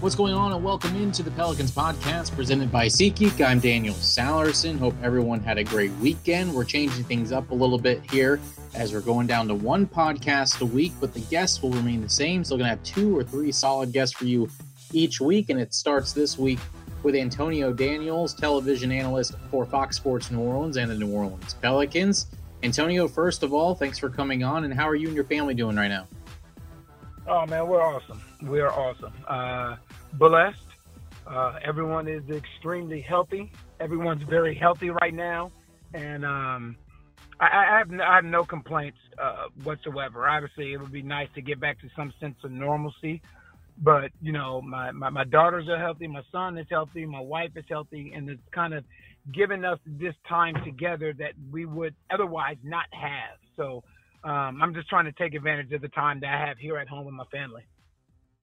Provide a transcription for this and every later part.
What's going on, and welcome into the Pelicans podcast presented by SeatGeek. I'm Daniel Sallerson. Hope everyone had a great weekend. We're changing things up a little bit here as we're going down to one podcast a week, but the guests will remain the same. So, we're going to have two or three solid guests for you each week, and it starts this week with Antonio Daniels, television analyst for Fox Sports New Orleans and the New Orleans Pelicans. Antonio, first of all, thanks for coming on, and how are you and your family doing right now? Oh man, we're awesome. We are awesome. Uh, blessed. Uh, everyone is extremely healthy. Everyone's very healthy right now, and um, I, I, have I have no complaints uh, whatsoever. Obviously, it would be nice to get back to some sense of normalcy, but you know, my, my, my daughters are healthy, my son is healthy, my wife is healthy, and it's kind of given us this time together that we would otherwise not have. So um, I'm just trying to take advantage of the time that I have here at home with my family.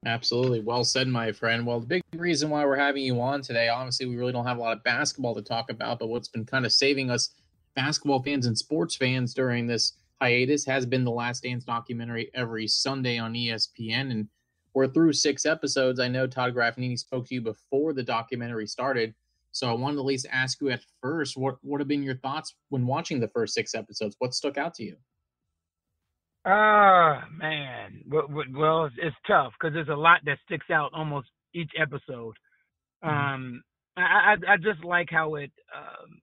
Absolutely. Well said, my friend. Well, the big reason why we're having you on today, obviously, we really don't have a lot of basketball to talk about, but what's been kind of saving us basketball fans and sports fans during this hiatus has been the Last Dance documentary every Sunday on ESPN. And we're through six episodes. I know Todd Graffagnini spoke to you before the documentary started. So I wanted to at least ask you at first, what, what have been your thoughts when watching the first six episodes? What stuck out to you? Ah, uh, man. Well, well it's, it's tough because there's a lot that sticks out almost each episode. Mm-hmm. Um, I, I, I just like how it, um,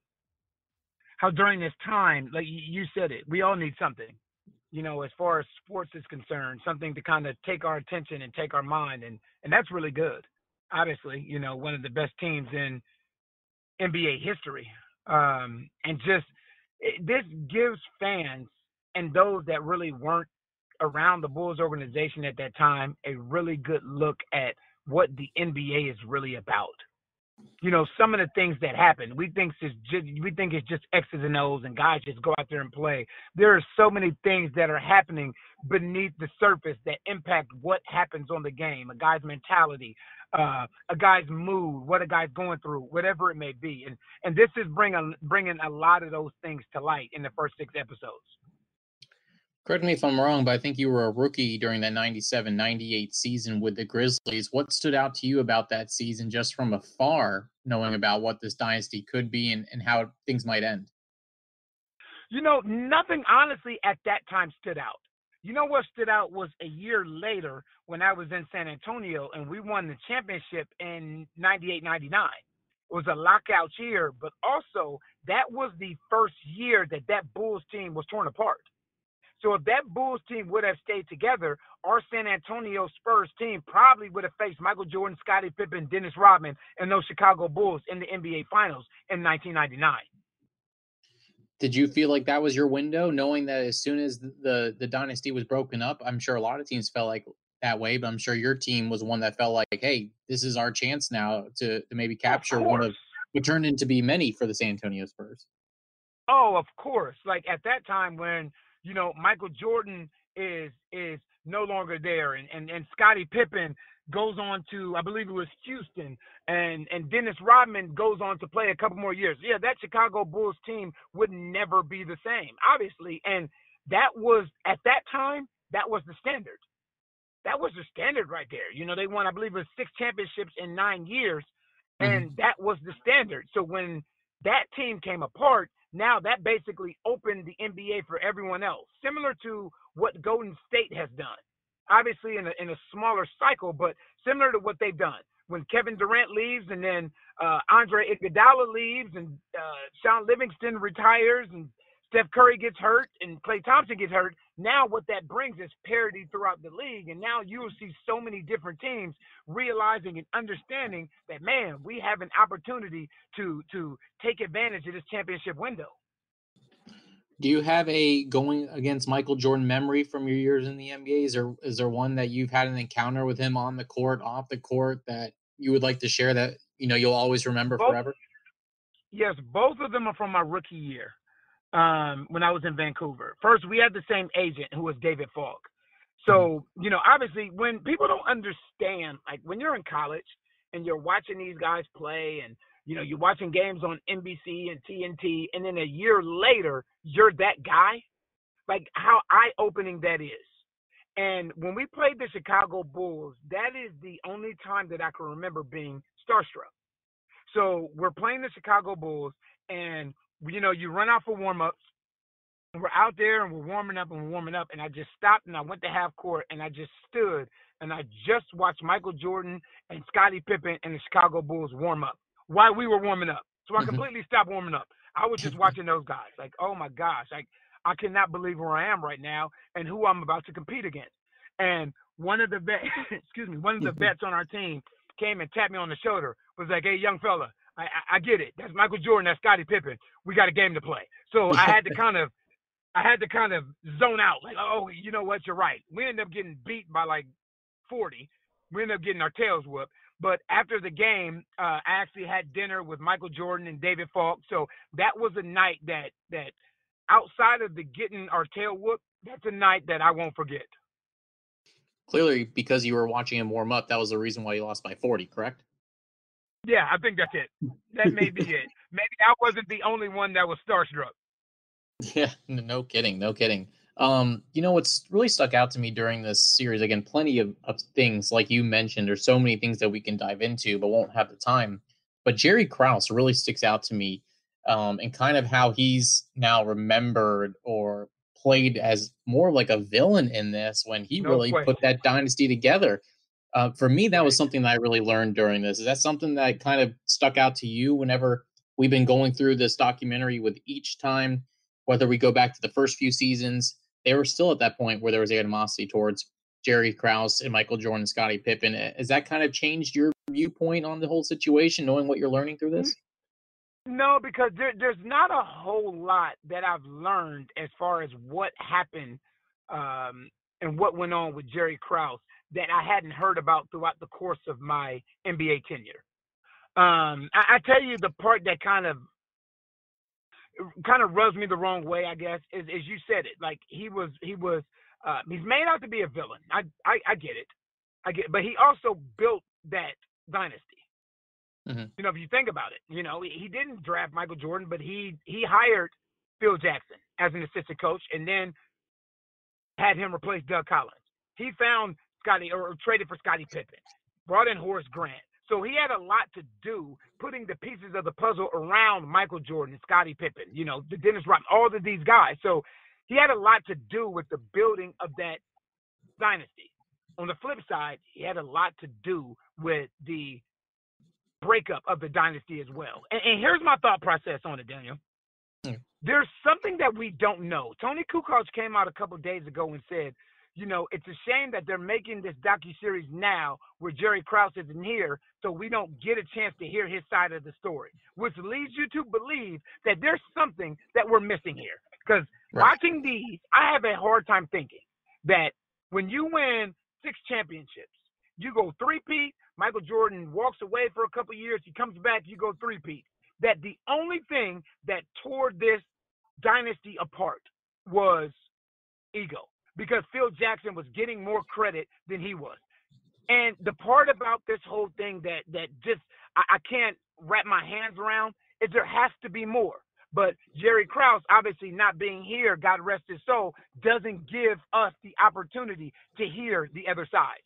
how during this time, like you said it, we all need something. You know, as far as sports is concerned, something to kind of take our attention and take our mind, and and that's really good. Obviously, you know, one of the best teams in NBA history, um, and just it, this gives fans and those that really weren't around the Bulls organization at that time a really good look at what the NBA is really about. You know, some of the things that happen, we think it's just, we think it's just X's and O's, and guys just go out there and play. There are so many things that are happening beneath the surface that impact what happens on the game, a guy's mentality, uh, a guy's mood, what a guy's going through, whatever it may be. And and this is bringing bringing a lot of those things to light in the first six episodes correct me if I'm wrong, but I think you were a rookie during that 97 98 season with the Grizzlies. What stood out to you about that season just from afar, knowing about what this dynasty could be and, and how things might end? You know, nothing honestly at that time stood out. You know what stood out was a year later when I was in San Antonio and we won the championship in 98 99. It was a lockout year, but also that was the first year that that Bulls team was torn apart. So if that Bulls team would have stayed together, our San Antonio Spurs team probably would have faced Michael Jordan, Scottie Pippen, Dennis Rodman, and those Chicago Bulls in the NBA Finals in 1999. Did you feel like that was your window, knowing that as soon as the the dynasty was broken up, I'm sure a lot of teams felt like that way, but I'm sure your team was one that felt like, hey, this is our chance now to to maybe oh, capture of one of what turned into be many for the San Antonio Spurs. Oh, of course. Like at that time when you know, Michael Jordan is is no longer there, and and and Scottie Pippen goes on to I believe it was Houston, and and Dennis Rodman goes on to play a couple more years. Yeah, that Chicago Bulls team would never be the same, obviously, and that was at that time that was the standard. That was the standard right there. You know, they won I believe it was six championships in nine years, and mm-hmm. that was the standard. So when that team came apart, now that basically opened the NBA for everyone else, similar to what Golden State has done obviously in a, in a smaller cycle, but similar to what they've done. When Kevin Durant leaves and then uh, Andre Iguodala leaves and uh, Shaun Livingston retires and Steph Curry gets hurt and Klay Thompson gets hurt, now what that brings is parity throughout the league. And now you will see so many different teams realizing and understanding that, man, we have an opportunity to to take advantage of this championship window. Do you have a going against Michael Jordan memory from your years in the NBA? Is there is there one that you've had an encounter with him on the court, off the court that you would like to share that you know you'll always remember both, forever? Yes, both of them are from my rookie year um, when I was in Vancouver. First, we had the same agent who was David Falk. So mm-hmm. you know, obviously, when people don't understand, like when you're in college and you're watching these guys play and you know, you're watching games on NBC and TNT, and then a year later, you're that guy. Like how eye opening that is. And when we played the Chicago Bulls, that is the only time that I can remember being starstruck. So we're playing the Chicago Bulls, and you know, you run out for warm ups. We're out there and we're warming up and we're warming up, and I just stopped and I went to half court and I just stood and I just watched Michael Jordan and Scottie Pippen and the Chicago Bulls warm up while we were warming up. So I mm-hmm. completely stopped warming up. I was just watching those guys. Like, oh my gosh, like I cannot believe where I am right now and who I'm about to compete against. And one of the vets, excuse me, one of the mm-hmm. vets on our team came and tapped me on the shoulder. Was like, hey, young fella, I, I, I get it. That's Michael Jordan. That's Scottie Pippen. We got a game to play. So I had to kind of, I had to kind of zone out. Like, oh, you know what? You're right. We ended up getting beat by like 40. We ended up getting our tails whooped. But after the game, uh, I actually had dinner with Michael Jordan and David Falk. So that was a night that that outside of the getting our tail whooped, that's a night that I won't forget. Clearly, because you were watching him warm up, that was the reason why you lost by 40, correct? Yeah, I think that's it. That may be it. Maybe I wasn't the only one that was starstruck. Yeah, no kidding, no kidding. Um, you know what's really stuck out to me during this series? Again, plenty of, of things like you mentioned. There's so many things that we can dive into, but won't have the time. But Jerry Krause really sticks out to me, um, and kind of how he's now remembered or played as more like a villain in this when he no really put that dynasty together. Uh, for me, that was something that I really learned during this. Is that something that kind of stuck out to you whenever we've been going through this documentary with each time, whether we go back to the first few seasons? they were still at that point where there was animosity towards Jerry Krause and Michael Jordan, and Scottie Pippen. Has that kind of changed your viewpoint on the whole situation, knowing what you're learning through this? No, because there, there's not a whole lot that I've learned as far as what happened um, and what went on with Jerry Krause that I hadn't heard about throughout the course of my NBA tenure. Um, I, I tell you the part that kind of kind of rubs me the wrong way, I guess, is, is you said it. Like he was, he was, uh, he's made out to be a villain. I, I, I get it, I get, but he also built that dynasty. Mm-hmm. You know, if you think about it, you know, he, he didn't draft Michael Jordan, but he he hired Phil Jackson as an assistant coach, and then had him replace Doug Collins. He found Scottie or traded for Scottie Pippen, brought in Horace Grant, so he had a lot to do putting the pieces of the puzzle around Michael Jordan, Scottie Pippen, you know, the Dennis Rodman, all of these guys. So he had a lot to do with the building of that dynasty. On the flip side, he had a lot to do with the breakup of the dynasty as well. And, and here's my thought process on it, Daniel. Mm. There's something that we don't know. Toni Kukoc came out a couple days ago and said you know, it's a shame that they're making this docu series now where Jerry Krause isn't here, so we don't get a chance to hear his side of the story, which leads you to believe that there's something that we're missing here. Because right. watching these, I have a hard time thinking that when you win six championships, you go three-peat. Michael Jordan walks away for a couple years. He comes back. You go three-peat. That the only thing that tore this dynasty apart was ego because Phil Jackson was getting more credit than he was. And the part about this whole thing that that just I, I can't wrap my hands around is there has to be more. But Jerry Krause, obviously not being here, God rest his soul, doesn't give us the opportunity to hear the other side.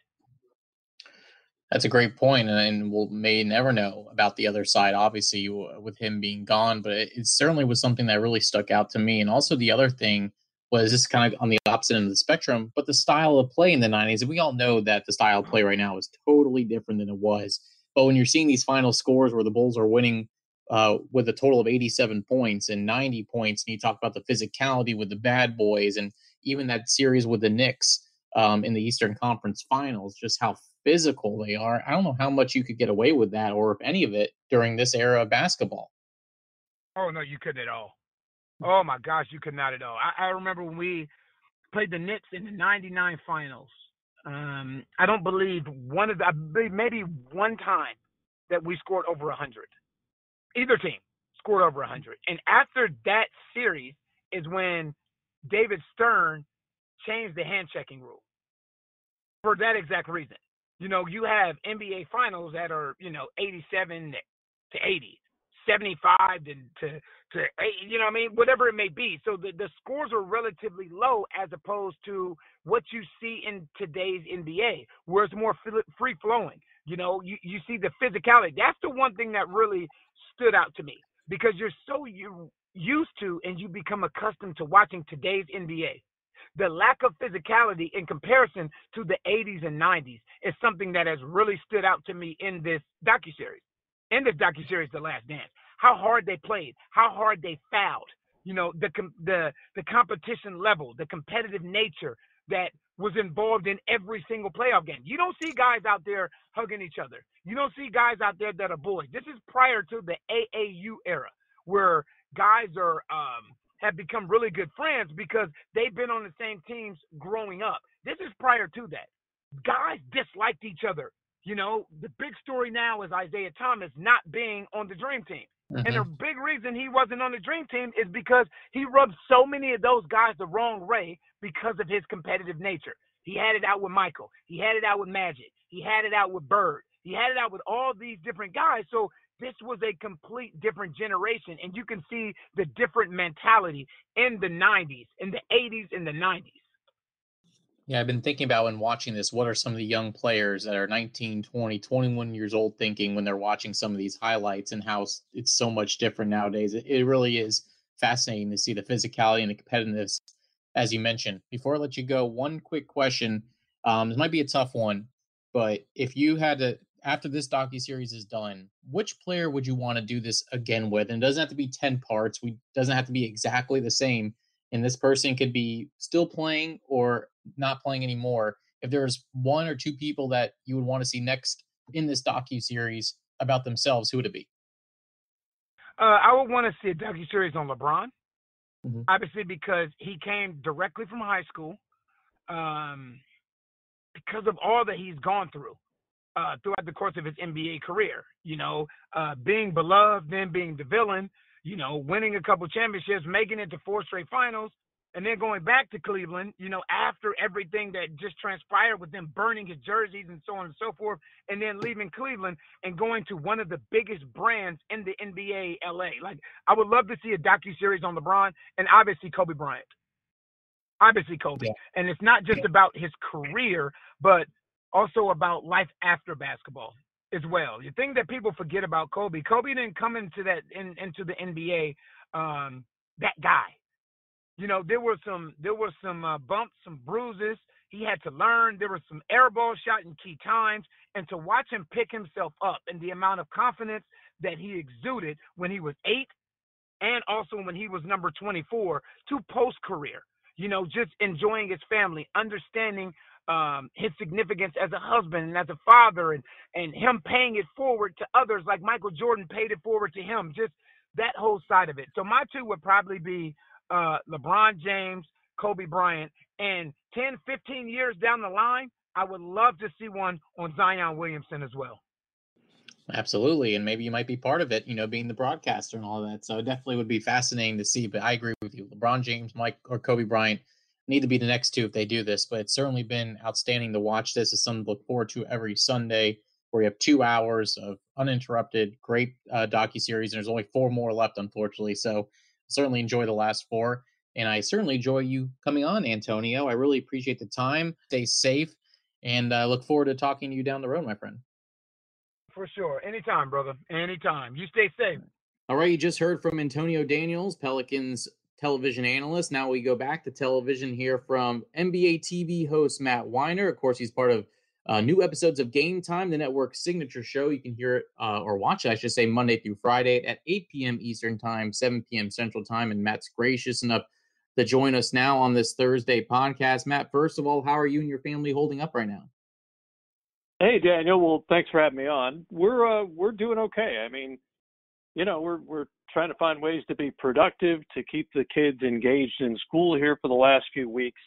That's a great point, and we'll may never know about the other side, obviously, with him being gone. But it, it certainly was something that really stuck out to me. And also, the other thing was this kind of on the opposite end of the spectrum, but the style of play in the 90s. And we all know that the style of play right now is totally different than it was. But when you're seeing these final scores where the Bulls are winning uh, with a total of 87 points and 90 points, and you talk about the physicality with the bad boys, and even that series with the Knicks um, in the Eastern Conference Finals, just how physical they are. I don't know how much you could get away with that, or if any of it during this era of basketball. Oh no, you couldn't at all. Oh my gosh, you could not at all. I, I remember when we played the Knicks in the '99 Finals. Um, I don't believe one of the, I believe maybe one time that we scored over 100 either team scored over 100. And after that series is when David Stern changed the hand checking rule for that exact reason. You know, you have NBA finals that are, you know, 87 to 80, 75 to, to, to you know I mean? Whatever it may be. So the, the scores are relatively low as opposed to what you see in today's NBA, where it's more free flowing. You know, you, you see the physicality. That's the one thing that really stood out to me because you're so you used to and you become accustomed to watching today's NBA. The lack of physicality in comparison to the 80s and 90s is something that has really stood out to me in this docuseries. In this docuseries, The Last Dance, how hard they played, how hard they fouled, you know, the the the competition level, the competitive nature that was involved in every single playoff game. You don't see guys out there hugging each other. You don't see guys out there that are boys. This is prior to the AAU era where guys are um, have become really good friends because they've been on the same teams growing up. This is prior to that. Guys disliked each other. You know, the big story now is Isiah Thomas not being on the dream team. Mm-hmm. And the big reason he wasn't on the dream team is because he rubbed so many of those guys the wrong way because of his competitive nature. He had it out with Michael. He had it out with Magic. He had it out with Bird. He had it out with all these different guys. So this was a complete different generation. And you can see the different mentality in the 90s, in the 80s, in the 90s. Yeah, I've been thinking about when watching this, what are some of the young players that are 19, 20, 21 years old thinking when they're watching some of these highlights and how it's so much different nowadays? It, really is fascinating to see the physicality and the competitiveness, as you mentioned. Before I let you go, one quick question. Um, this might be a tough one, but if you had to, after this docu series is done, which player would you want to do this again with? And it doesn't have to be 10 parts. We doesn't have to be exactly the same and this person could be still playing or not playing anymore if there's one or two people that you would want to see next in this docu series about themselves who would it be uh, i would want to see a docu series on lebron mm-hmm. obviously because he came directly from high school um, because of all that he's gone through uh, throughout the course of his nba career you know uh, being beloved then being the villain you know, winning a couple championships, making it to four straight finals, and then going back to Cleveland, you know, after everything that just transpired with them burning his jerseys and so on and so forth, and then leaving Cleveland and going to one of the biggest brands in the NBA, LA. Like, I would love to see a docu series on LeBron and obviously Kobe Bryant. Obviously Kobe, yeah. and it's not just about his career, but also about life after basketball as well. The thing that people forget about Kobe, Kobe didn't come into that in, into the NBA um, that guy. You know, there were some there were some uh, bumps, some bruises. He had to learn. There were some air ball shot in key times, and to watch him pick himself up and the amount of confidence that he exuded when he was eight, and also when he was number 24 to post career. You know, just enjoying his family, understanding um, his significance as a husband and as a father, and and him paying it forward to others, like Michael Jordan paid it forward to him. Just that whole side of it. So my two would probably be uh, LeBron James, Kobe Bryant, and 10, 15 years down the line, I would love to see one on Zion Williamson as well. Absolutely, and maybe you might be part of it. You know, being the broadcaster and all that. So it definitely would be fascinating to see. But I agree with you, LeBron James, Mike, or Kobe Bryant need to be the next two if they do this. But it's certainly been outstanding to watch this. It's something to look forward to every Sunday, where you have two hours of uninterrupted, great uh, docu series. And there's only four more left, unfortunately. So certainly enjoy the last four. And I certainly enjoy you coming on, Antonio. I really appreciate the time. Stay safe, and I look forward to talking to you down the road, my friend. For sure. Anytime, brother. Anytime. You stay safe. All right. You just heard from Antonio Daniels, Pelicans television analyst. Now we go back to television here from NBA TV host Matt Winer. Of course, he's part of uh, new episodes of Game Time, the network's signature show. You can hear it uh, or watch it, I should say, Monday through Friday at 8 p.m. Eastern Time, 7 p.m. Central Time. And Matt's gracious enough to join us now on this Thursday podcast. Matt, first of all, how are you and your family holding up right now? Hey, Daniel. Well, thanks for having me on. We're uh, we're doing okay. I mean, you know, we're we're trying to find ways to be productive to keep the kids engaged in school here for the last few weeks.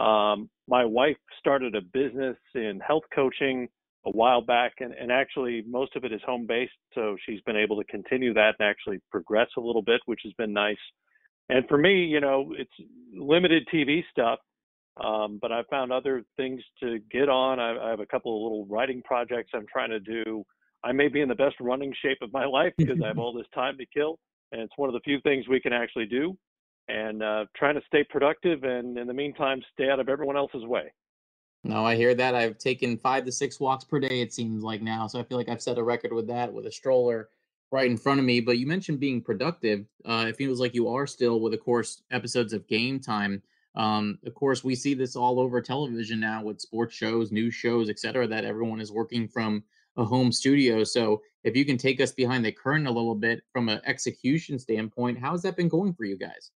Um, my wife started a business in health coaching a while back, and, and actually most of it is home based, so she's been able to continue that and actually progress a little bit, which has been nice. And for me, you know, it's limited TV stuff, um, but I found other things to get on. I, I have a couple of little writing projects I'm trying to do. I may be in the best running shape of my life because I have all this time to kill, and it's one of the few things we can actually do. And uh, trying to stay productive, and in the meantime, stay out of everyone else's way. No, I hear that. I've taken five to six walks per day. It seems like now, so I feel like I've set a record with that with a stroller right in front of me. But you mentioned being productive. Uh, it feels like you are still with, of course, episodes of Game Time. Um, of course, we see this all over television now with sports shows, news shows, etc. That everyone is working from a home studio. So, if you can take us behind the curtain a little bit from an execution standpoint, how's that been going for you guys?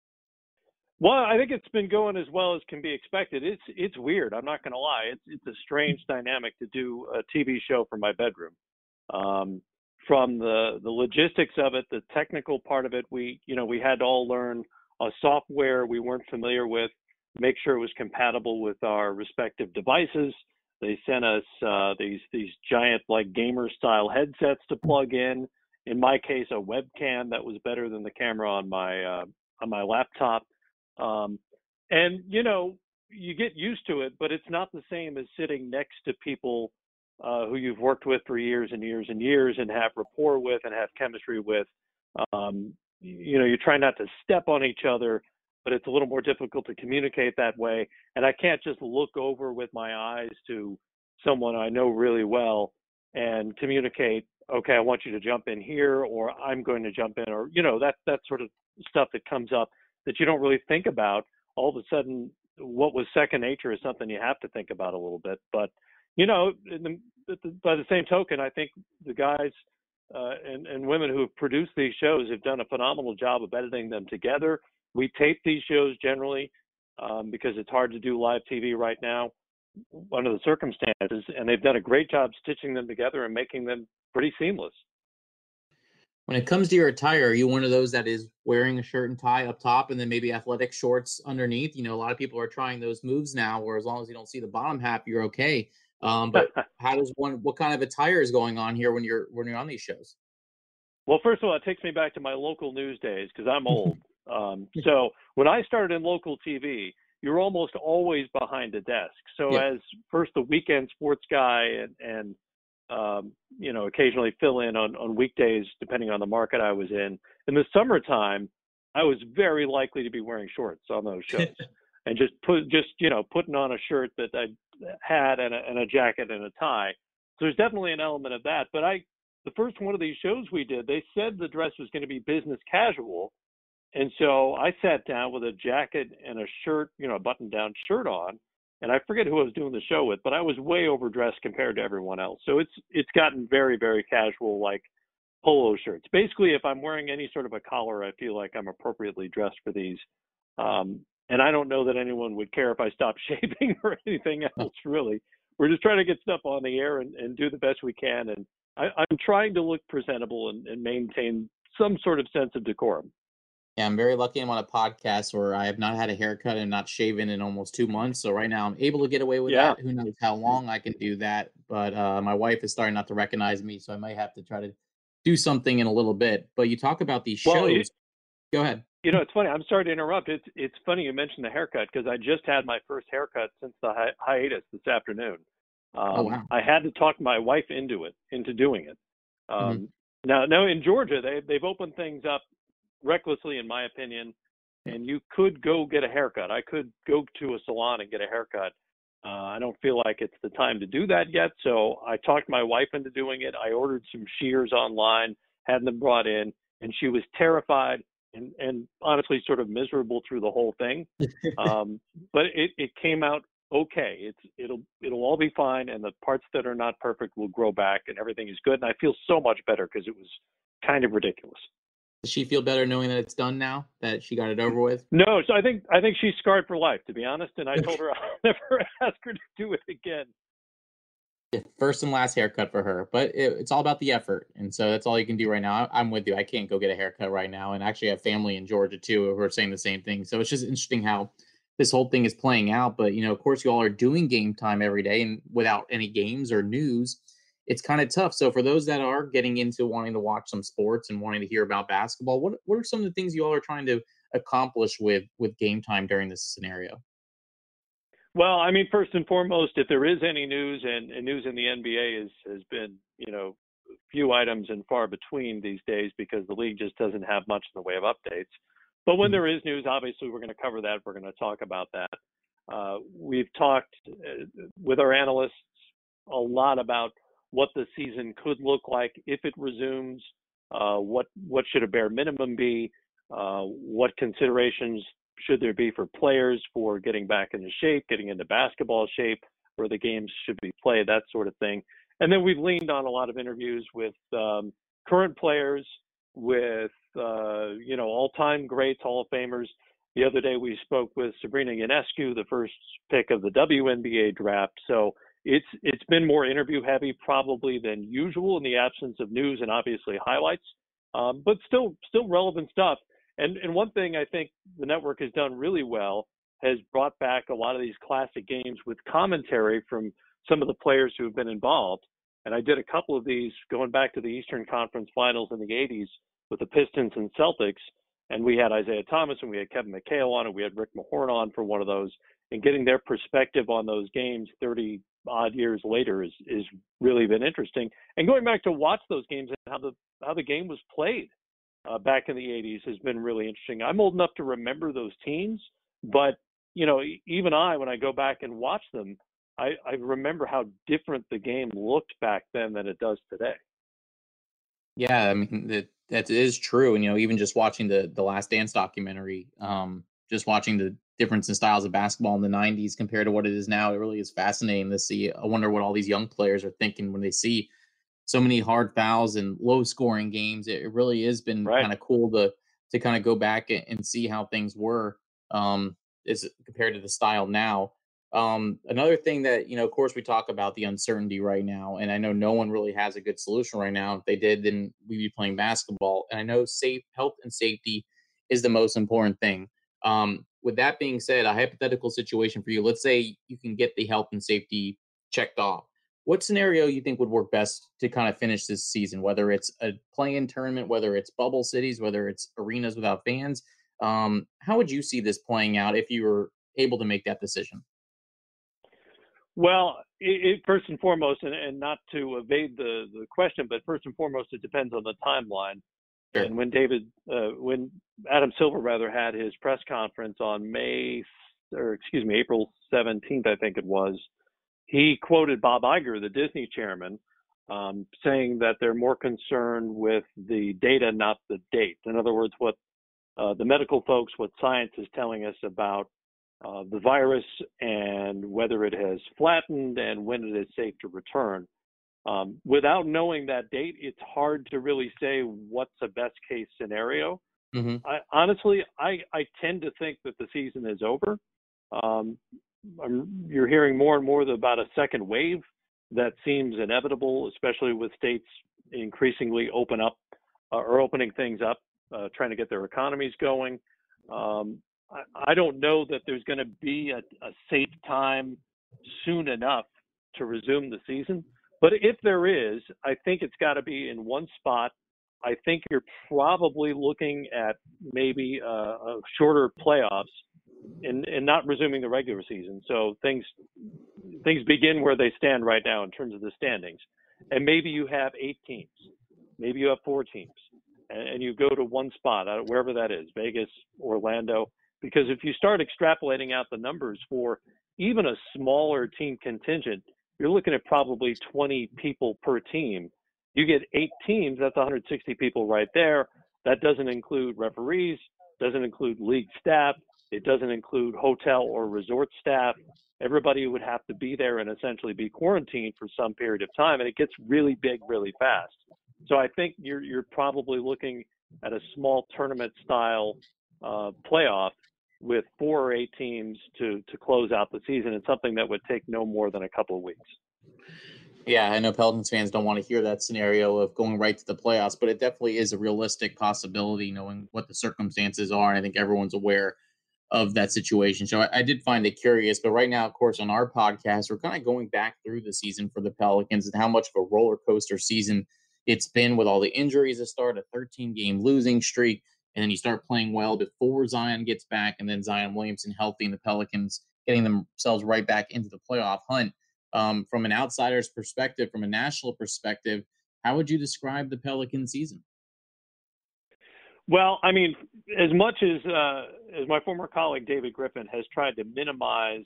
Well, I think it's been going as well as can be expected. It's it's weird. I'm not going to lie. It's it's a strange dynamic to do a TV show from my bedroom. Um, from the the logistics of it, the technical part of it, we you know we had to all learn a software we weren't familiar with, make sure it was compatible with our respective devices. They sent us uh, these these giant like gamer style headsets to plug in. In my case, a webcam that was better than the camera on my uh, on my laptop. Um, and you know, you get used to it, but it's not the same as sitting next to people uh, who you've worked with for years and years and years and have rapport with and have chemistry with. Um, you know, you try not to step on each other, but it's a little more difficult to communicate that way. And I can't just look over with my eyes to someone I know really well and communicate, okay, I want you to jump in here, or I'm going to jump in, or, you know, that, that sort of stuff that comes up that you don't really think about. All of a sudden, what was second nature is something you have to think about a little bit. But you know, the, by the same token, I think the guys uh, and, and women who have produced these shows have done a phenomenal job of editing them together. We tape these shows generally um, because it's hard to do live TV right now under the circumstances, and they've done a great job stitching them together and making them pretty seamless. When it comes to your attire, are you one of those that is wearing a shirt and tie up top and then maybe athletic shorts underneath? You know, a lot of people are trying those moves now where as long as you don't see the bottom half, you're okay. Um, but how does one? What kind of attire is going on here when you're when you're on these shows? Well, first of all, it takes me back to my local news days because I'm old. um, so when I started in local TV, you're almost always behind a desk. So yeah. as first the weekend sports guy and and um, you know occasionally fill in on on weekdays depending on the market I was in. In the summertime, I was very likely to be wearing shorts on those shows. and just put just you know putting on a shirt that I had and a, and a jacket and a tie. So there's definitely an element of that. But I, the first one of these shows we did, they said the dress was going to be business casual, and so I sat down with a jacket and a shirt, you know, a button-down shirt on, and I forget who I was doing the show with, but I was way overdressed compared to everyone else. So it's it's gotten very very casual, like polo shirts. Basically, if I'm wearing any sort of a collar, I feel like I'm appropriately dressed for these. Um, and I don't know that anyone would care if I stopped shaving or anything else, really. We're just trying to get stuff on the air and, and do the best we can. And I, am trying to look presentable and, and maintain some sort of sense of decorum. Yeah, I'm very lucky I'm on a podcast where I have not had a haircut and not shaven in almost two months. So right now I'm able to get away with yeah. that. Who knows how long I can do that? But uh, my wife is starting not to recognize me, so I might have to try to do something in a little bit. But you talk about these shows. Well, you, Go ahead You know, it's funny. I'm sorry to interrupt. It's it's funny you mentioned the haircut because I just had my first haircut since the hi- hiatus this afternoon. Oh, Um, oh wow! I had to talk my wife into it, into doing it. Um, Mm-hmm. Now, now in Georgia, they they've opened things up recklessly, in my opinion, and you could go get a haircut. I could go to a salon and get a haircut. Uh, I don't feel like it's the time to do that yet, so I talked my wife into doing it. I ordered some shears online, had them brought in, and she was terrified and, and honestly sort of miserable through the whole thing. Um, but it, it came out okay. It's it'll it'll all be fine, and the parts that are not perfect will grow back, and everything is good. And I feel so much better because it was kind of ridiculous. Does she feel better knowing that it's done now? That she got it over with? No, so I think I think she's scarred for life, to be honest. And I told her I'll never ask her to do it again. First and last haircut for her, but it, it's all about the effort, and so that's all you can do right now. I, I'm with you. I can't go get a haircut right now, and actually I have family in Georgia too who are saying the same thing. So it's just interesting how this whole thing is playing out. But you know, of course, you all are doing game time every day, and without any games or news, it's kind of tough. So for those that are getting into wanting to watch some sports and wanting to hear about basketball, what what are some of the things you all are trying to accomplish with with game time during this scenario? Well, I mean, first and foremost, if there is any news, and, and news in the NBA is, has been, you know, few items and far between these days because the league just doesn't have much in the way of updates. But when there is news, obviously we're going to cover that. We're going to talk about that. Uh, we've talked uh, with our analysts a lot about what the season could look like if it resumes. Uh, what what should a bare minimum be? Uh, what considerations should there be for players for getting back into shape, getting into basketball shape, where the games should be played, that sort of thing. And then we've leaned on a lot of interviews with um, current players, with uh, you know all-time greats, Hall of Famers. The other day we spoke with Sabrina Ionescu, the first pick of the WNBA draft. So it's it's been more interview heavy probably than usual in the absence of news and obviously highlights, um, but still still relevant stuff. And and one thing I think the network has done really well has brought back a lot of these classic games with commentary from some of the players who have been involved. And I did a couple of these going back to the Eastern Conference Finals in the 80s with the Pistons and Celtics. And we had Isiah Thomas and we had Kevin McHale on and we had Rick Mahorn on for one of those. And getting their perspective on those games 30 odd years later is is really been interesting. And going back to watch those games and how the how the game was played uh, back in the 80s has been really interesting. I'm old enough to remember those teams, but you know, even I, when I go back and watch them, I, I remember how different the game looked back then than it does today. Yeah, I mean that that is true. And you know, even just watching the the Last Dance documentary, um, just watching the difference in styles of basketball in the '90s compared to what it is now, it really is fascinating to see. I wonder what all these young players are thinking when they see so many hard fouls and low scoring games. It, really has been Right. kind of cool to to kind of go back and, and see how things were um, is compared to the style now. Um, another thing that you know, of course, we talk about the uncertainty right now, and I know no one really has a good solution right now. If they did, then we'd be playing basketball. And I know safe health and safety is the most important thing. Um, with that being said, a hypothetical situation for you. Let's say you can get the health and safety checked off. What scenario you think would work best to kind of finish this season? Whether it's a play-in tournament, whether it's bubble cities, whether it's arenas without fans. Um, how would you see this playing out if you were able to make that decision? Well, it, it, first and foremost, and, and not to evade the, the question, but first and foremost, it depends on the timeline. Sure. And when David, uh, when Adam Silver rather had his press conference on May, or excuse me, April 17th, I think it was, he quoted Bob Iger, the Disney chairman, um, saying that they're more concerned with the data, not the date. In other words, what uh, the medical folks, what science is telling us about uh, the virus and whether it has flattened and when it is safe to return. Um, without knowing that date, it's hard to really say what's a best case scenario. Mm-hmm. I, honestly, I, I tend to think that the season is over. Um, I'm, you're hearing more and more about a second wave that seems inevitable, especially with states increasingly open up uh, or opening things up, uh, trying to get their economies going. Um, I, I don't know that there's going to be a, a safe time soon enough to resume the season. But if there is, I think it's got to be in one spot I think you're probably looking at maybe a, shorter playoffs and, and not resuming the regular season. So things things begin where they stand right now in terms of the standings. And maybe you have eight teams, maybe you have four teams, and, and you go to one spot, uh, wherever that is, Vegas, Orlando. Because if you start extrapolating out the numbers for even a smaller team contingent, you're looking at probably 20 people per team. You get eight teams, that's 160 people right there. That doesn't include referees, doesn't include league staff, it doesn't include hotel or resort staff. Everybody would have to be there and essentially be quarantined for some period of time, and it gets really big really fast. So I think you're you're probably looking at a small tournament style uh, playoff with four or eight teams to to close out the season, and something that would take no more than a couple of weeks. Yeah, I know Pelicans fans don't want to hear that scenario of going right to the playoffs, but it definitely is a realistic possibility, knowing what the circumstances are. And I think everyone's aware of that situation. So I, I, did find it curious. But right now, of course, on our podcast, we're kind of going back through the season for the Pelicans and how much of a roller coaster season it's been with all the injuries that start, a 13 game losing streak, and then you start playing well before Zion gets back, and then Zion Williamson healthy, and the Pelicans getting themselves right back into the playoff hunt. Um, from an outsider's perspective, from a national perspective, how would you describe the Pelican season? Well, I mean, as much as uh, as my former colleague David Griffin has tried to minimize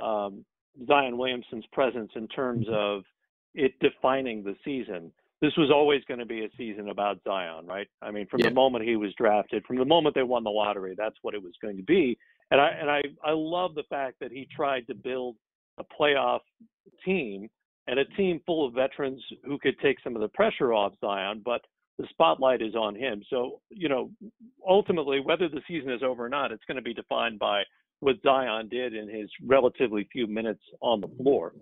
um, Zion Williamson's presence in terms mm-hmm. of it defining the season, this was always going to be a season about Zion, right? I mean, from yeah. the moment he was drafted, from the moment they won the lottery, that's what it was going to be. And I and I I love the fact that he tried to build a playoff team and a team full of veterans who could take some of the pressure off Zion, but the spotlight is on him. So, you know, ultimately, whether the season is over or not, it's going to be defined by what Zion did in his relatively few minutes on the floor.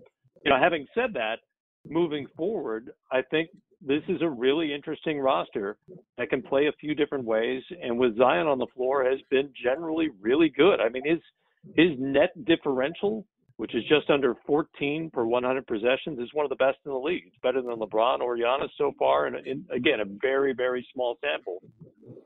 You know, having said that, moving forward, I think this is a really interesting roster that can play a few different ways. And with Zion on the floor, has been generally really good. I mean, his his net differential which is just under 14 per 100 possessions, is one of the best in the league. It's better than LeBron or Giannis so far, and in, again, a very, very small sample.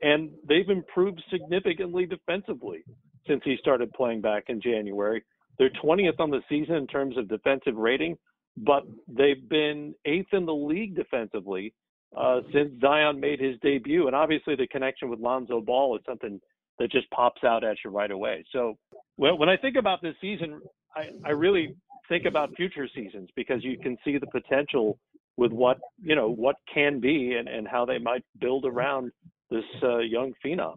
And they've improved significantly defensively since he started playing back in January. They're 20th on the season in terms of defensive rating, but they've been eighth in the league defensively uh, since Zion made his debut. And obviously, the connection with Lonzo Ball is something that just pops out at you right away. So when I think about this season, I, I really think about future seasons because you can see the potential with what you know what can be and, and how they might build around this uh, young phenom.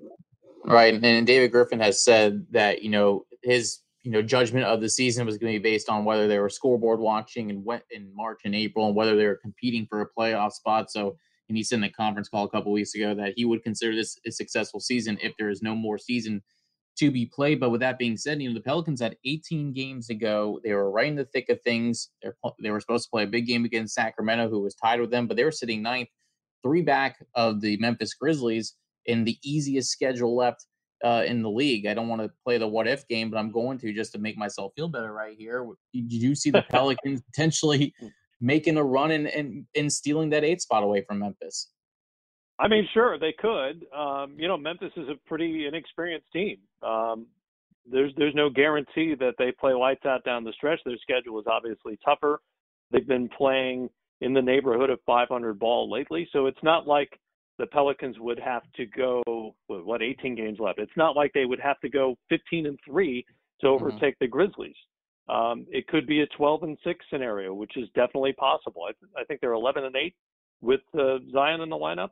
Right, and David Griffin has said that you know his you know judgment of the season was going to be based on whether they were scoreboard watching and went in March and April and whether they were competing for a playoff spot. So, and he said in a conference call a couple weeks ago that he would consider this a successful season if there is no more season to be played. But with that being said, you know the Pelicans had 18 games to go. They were right in the thick of things. They're, they were supposed to play a big game against Sacramento, who was tied with them, but they were sitting ninth, three back of the Memphis Grizzlies in the easiest schedule left uh, in the league. I don't want to play the what if game, but I'm going to just to make myself feel better right here. Did you see the Pelicans potentially making a run and, and, and stealing that eight spot away from Memphis? I mean, sure, they could. Um, you know, Memphis is a pretty inexperienced team. Um, there's there's no guarantee that they play lights out down the stretch. Their schedule is obviously tougher. They've been playing in the neighborhood of 500 ball lately, so it's not like the Pelicans would have to go what 18 games left. It's not like they would have to go 15 and three to mm-hmm. overtake mm-hmm. the Grizzlies. Um, it could be a 12 and six scenario, which is definitely possible. I, I think they're 11 and eight with uh, Zion in the lineup.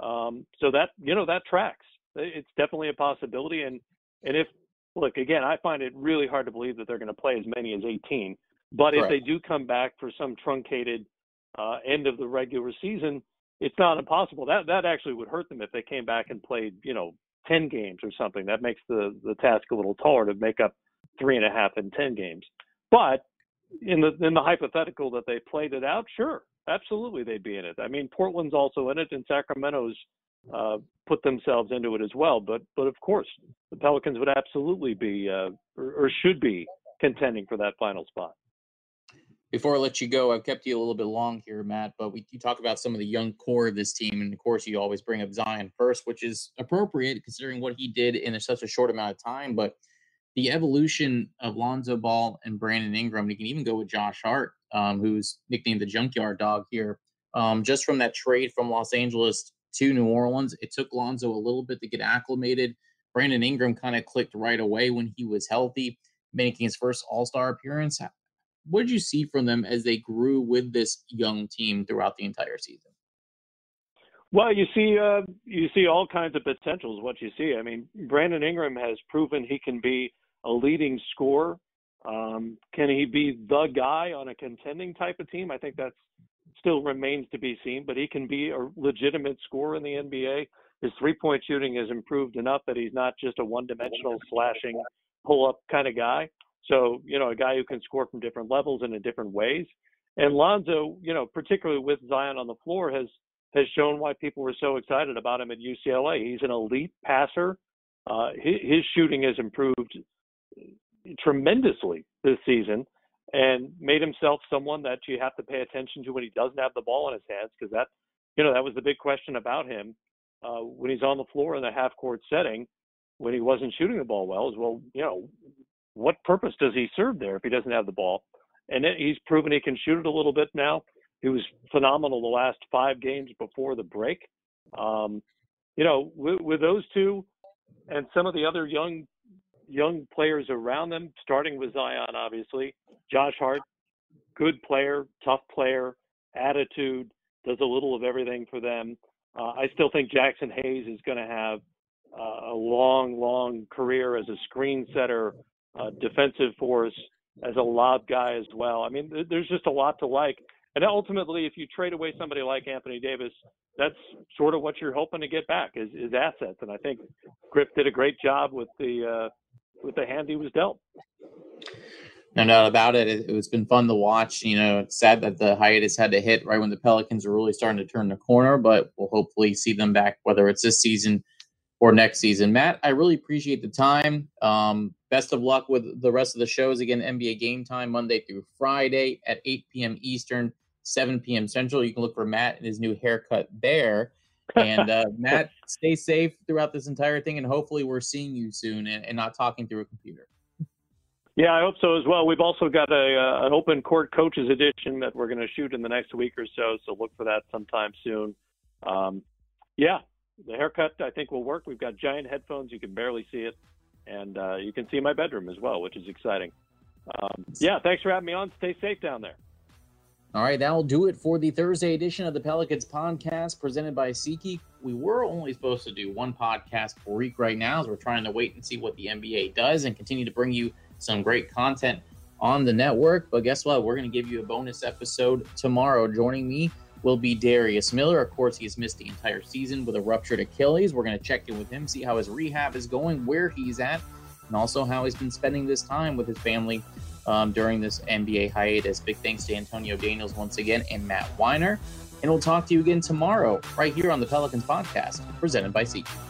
Um, so that you know that tracks. It's definitely a possibility. And and if look again, I find it really hard to believe that they're going to play as many as 18. But if they do come back for some truncated uh, end of the regular season, it's not impossible. That that actually would hurt them if they came back and played you know 10 games or something. That makes the the task a little taller to make up three and a half and 10 games. But in the in the hypothetical that they played it out, sure, absolutely they'd be in it. I mean, Portland's also in it, and Sacramento's uh, put themselves into it as well. But but of course, the Pelicans would absolutely be uh, or, or should be contending for that final spot. Before I let you go, I've kept you a little bit long here, Matt, but we you talk about some of the young core of this team, and of course, you always bring up Zion first, which is appropriate considering what he did in such a short amount of time. But the evolution of Lonzo Ball and Brandon Ingram, and you can even go with Josh Hart, um, who's nicknamed the Junkyard Dog here. Um, just from that trade from Los Angeles to New Orleans, it took Lonzo a little bit to get acclimated. Brandon Ingram kind of clicked right away when he was healthy, making his first All Star appearance what did you see from them as they grew with this young team throughout the entire season? Well, you see, uh, you see all kinds of potentials. What you see, I mean, Brandon Ingram has proven he can be a leading scorer. Um, can he be the guy on a contending type of team? I think that still remains to be seen. But he can be a legitimate scorer in the NBA. His three-point shooting has improved enough that he's not just a one-dimensional slashing pull-up kind of guy. So, you know, a guy who can score from different levels and in different ways. And Lonzo, you know, particularly with Zion on the floor, has has shown why people were so excited about him at UCLA. He's an elite passer. Uh, his, his shooting has improved tremendously this season, and made himself someone that you have to pay attention to when he doesn't have the ball in his hands, because that, you know, that was the big question about him uh, when he's on the floor in the half court setting when he wasn't shooting the ball well. Is well, you know, what purpose does he serve there if he doesn't have the ball? And he's proven he can shoot it a little bit now. He was phenomenal the last five games before the break. Um, you know, with, with those two and some of the other young young players around them, starting with Zion, obviously, Josh Hart, good player, tough player, attitude, does a little of everything for them. Uh, I still think Jaxson Hayes is going to have uh, a long, long career as a screen setter, uh, defensive force, as a lob guy as well. I mean, there's just a lot to like. And ultimately, if you trade away somebody like Anthony Davis, that's sort of what you're hoping to get back is, is assets. And I think Griff did a great job with the uh, with the hand he was dealt. No doubt about it. it. It's been fun to watch. You know, it's sad that the hiatus had to hit right when the Pelicans are really starting to turn the corner, but we'll hopefully see them back, whether it's this season or next season. Matt, I really appreciate the time. Um, best of luck with the rest of the shows. Again, NBA Game Time Monday through Friday at 8 p.m. Eastern, 7 p.m. Central. You can look for Matt and his new haircut there. And uh, Matt, stay safe throughout this entire thing, and hopefully we're seeing you soon and, and, not talking through a computer. Yeah, I hope so as well. We've also got a uh, an open court coaches edition that we're going to shoot in the next week or so, so look for that sometime soon. Um, yeah, the haircut I think will work. We've got giant headphones; you can barely see it, and uh, you can see my bedroom as well, which is exciting. Um, yeah, thanks for having me on. Stay safe down there. All right, that'll do it for the Thursday edition of the Pelicans podcast presented by SeatGeek. We were only supposed to do one podcast per week right now, as we're trying to wait and see what the NBA does and continue to bring you some great content on the network. But guess what? We're going to give you a bonus episode tomorrow. Joining me will be Darius Miller. Of course, he has missed the entire season with a ruptured Achilles. We're going to check in with him, see how his rehab is going, where he's at, and also how he's been spending this time with his family um, during this NBA hiatus. Big thanks to Antonio Daniels once again and Matt Winer. And we'll talk to you again tomorrow, right here on the Pelicans podcast, presented by SeatGeek.